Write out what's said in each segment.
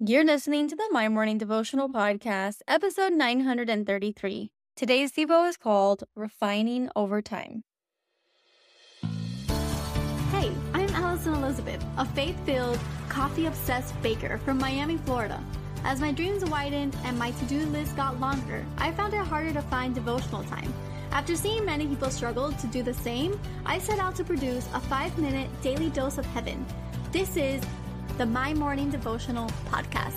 You're listening to the My Morning Devotional Podcast, episode 933. Today's Devo is called Refining Over Time. Hey, I'm Alison Elizabeth, a faith filled, coffee obsessed baker from Miami, Florida. As my dreams widened and my to do list got longer, I found it harder to find devotional time. After seeing many people struggle to do the same, I set out to produce a five minute daily dose of heaven. This is the My Morning Devotional podcast.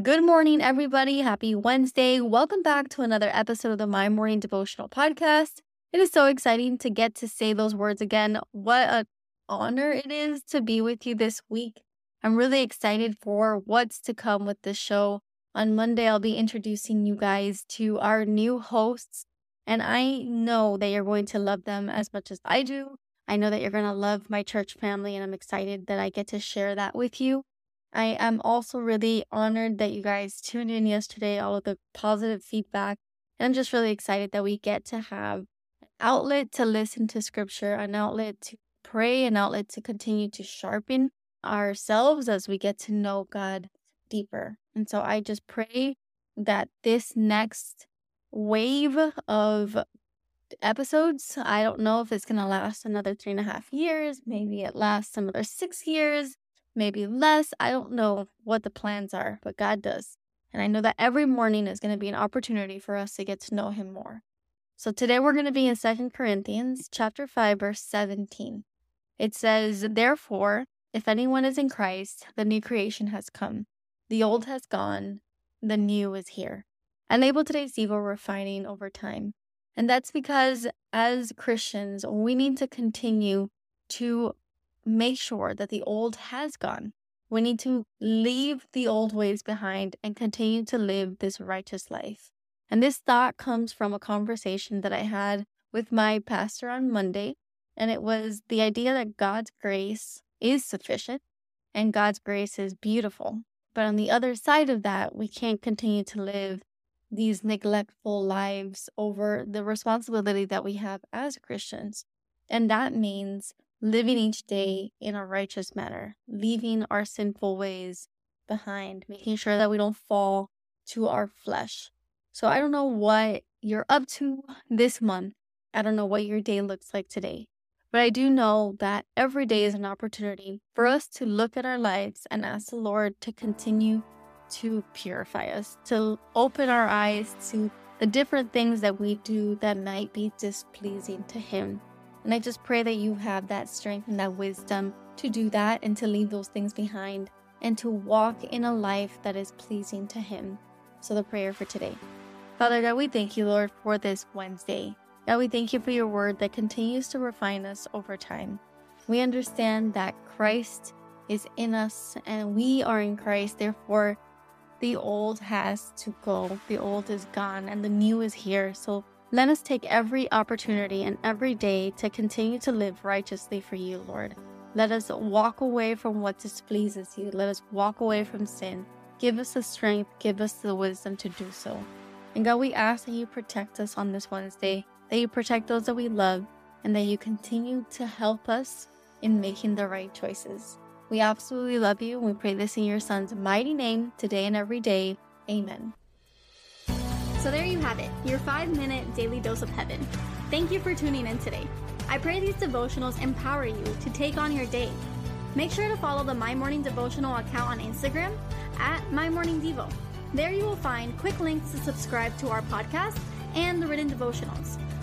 Good morning, everybody. Happy Wednesday. Welcome back to another episode of the My Morning Devotional podcast. It is so exciting to get to say those words again. What an honor it is to be with you this week. I'm really excited for what's to come with this show. On Monday, I'll be introducing you guys to our new hosts, and I know that you're going to love them as much as I do. I know that you're going to love my church family, and I'm excited that I get to share that with you. I am also really honored that you guys tuned in yesterday, all of the positive feedback. And I'm just really excited that we get to have an outlet to listen to scripture, an outlet to pray, an outlet to continue to sharpen ourselves as we get to know God deeper. And so I just pray that this next wave of episodes, I don't know if it's going to last another three and a half years. Maybe it lasts another six years, maybe less. I don't know what the plans are, but God does. And I know that every morning is going to be an opportunity for us to get to know Him more. So today we're going to be in Second Corinthians chapter 5 verse 17. It says, "Therefore, if anyone is in Christ, the new creation has come. The old has gone, the new is here. And label today's Devo refining over time. And that's because as Christians, we need to continue to make sure that the old has gone. We need to leave the old ways behind and continue to live this righteous life. And this thought comes from a conversation that I had with my pastor on Monday. And it was the idea that God's grace is sufficient and God's grace is beautiful. But on the other side of that, we can't continue to live these neglectful lives over the responsibility that we have as Christians. And that means living each day in a righteous manner, leaving our sinful ways behind, making sure that we don't fall to our flesh. So I don't know what you're up to this month. I don't know what your day looks like today. But I do know that every day is an opportunity for us to look at our lives and ask the Lord to continue to purify us, to open our eyes to the different things that we do that might be displeasing to Him. And I just pray that you have that strength and that wisdom to do that and to leave those things behind and to walk in a life that is pleasing to Him. So, the prayer for today. Father God, we thank you, Lord, for this Wednesday. God, we thank you for your word that continues to refine us over time. We understand that Christ is in us and we are in Christ. Therefore, the old has to go, the old is gone, and the new is here. So let us take every opportunity and every day to continue to live righteously for you, Lord. Let us walk away from what displeases you. Let us walk away from sin. Give us the strength, give us the wisdom to do so. And God, we ask that you protect us on this Wednesday that you protect those that we love, and that you continue to help us in making the right choices. We absolutely love you, and we pray this in your Son's mighty name today and every day. Amen. So there you have it, your five minute daily dose of heaven. Thank you for tuning in today. I pray these devotionals empower you to take on your day. Make sure to follow the My Morning Devotional account on Instagram at My Morning Devo. There you will find quick links to subscribe to our podcast and the written devotionals.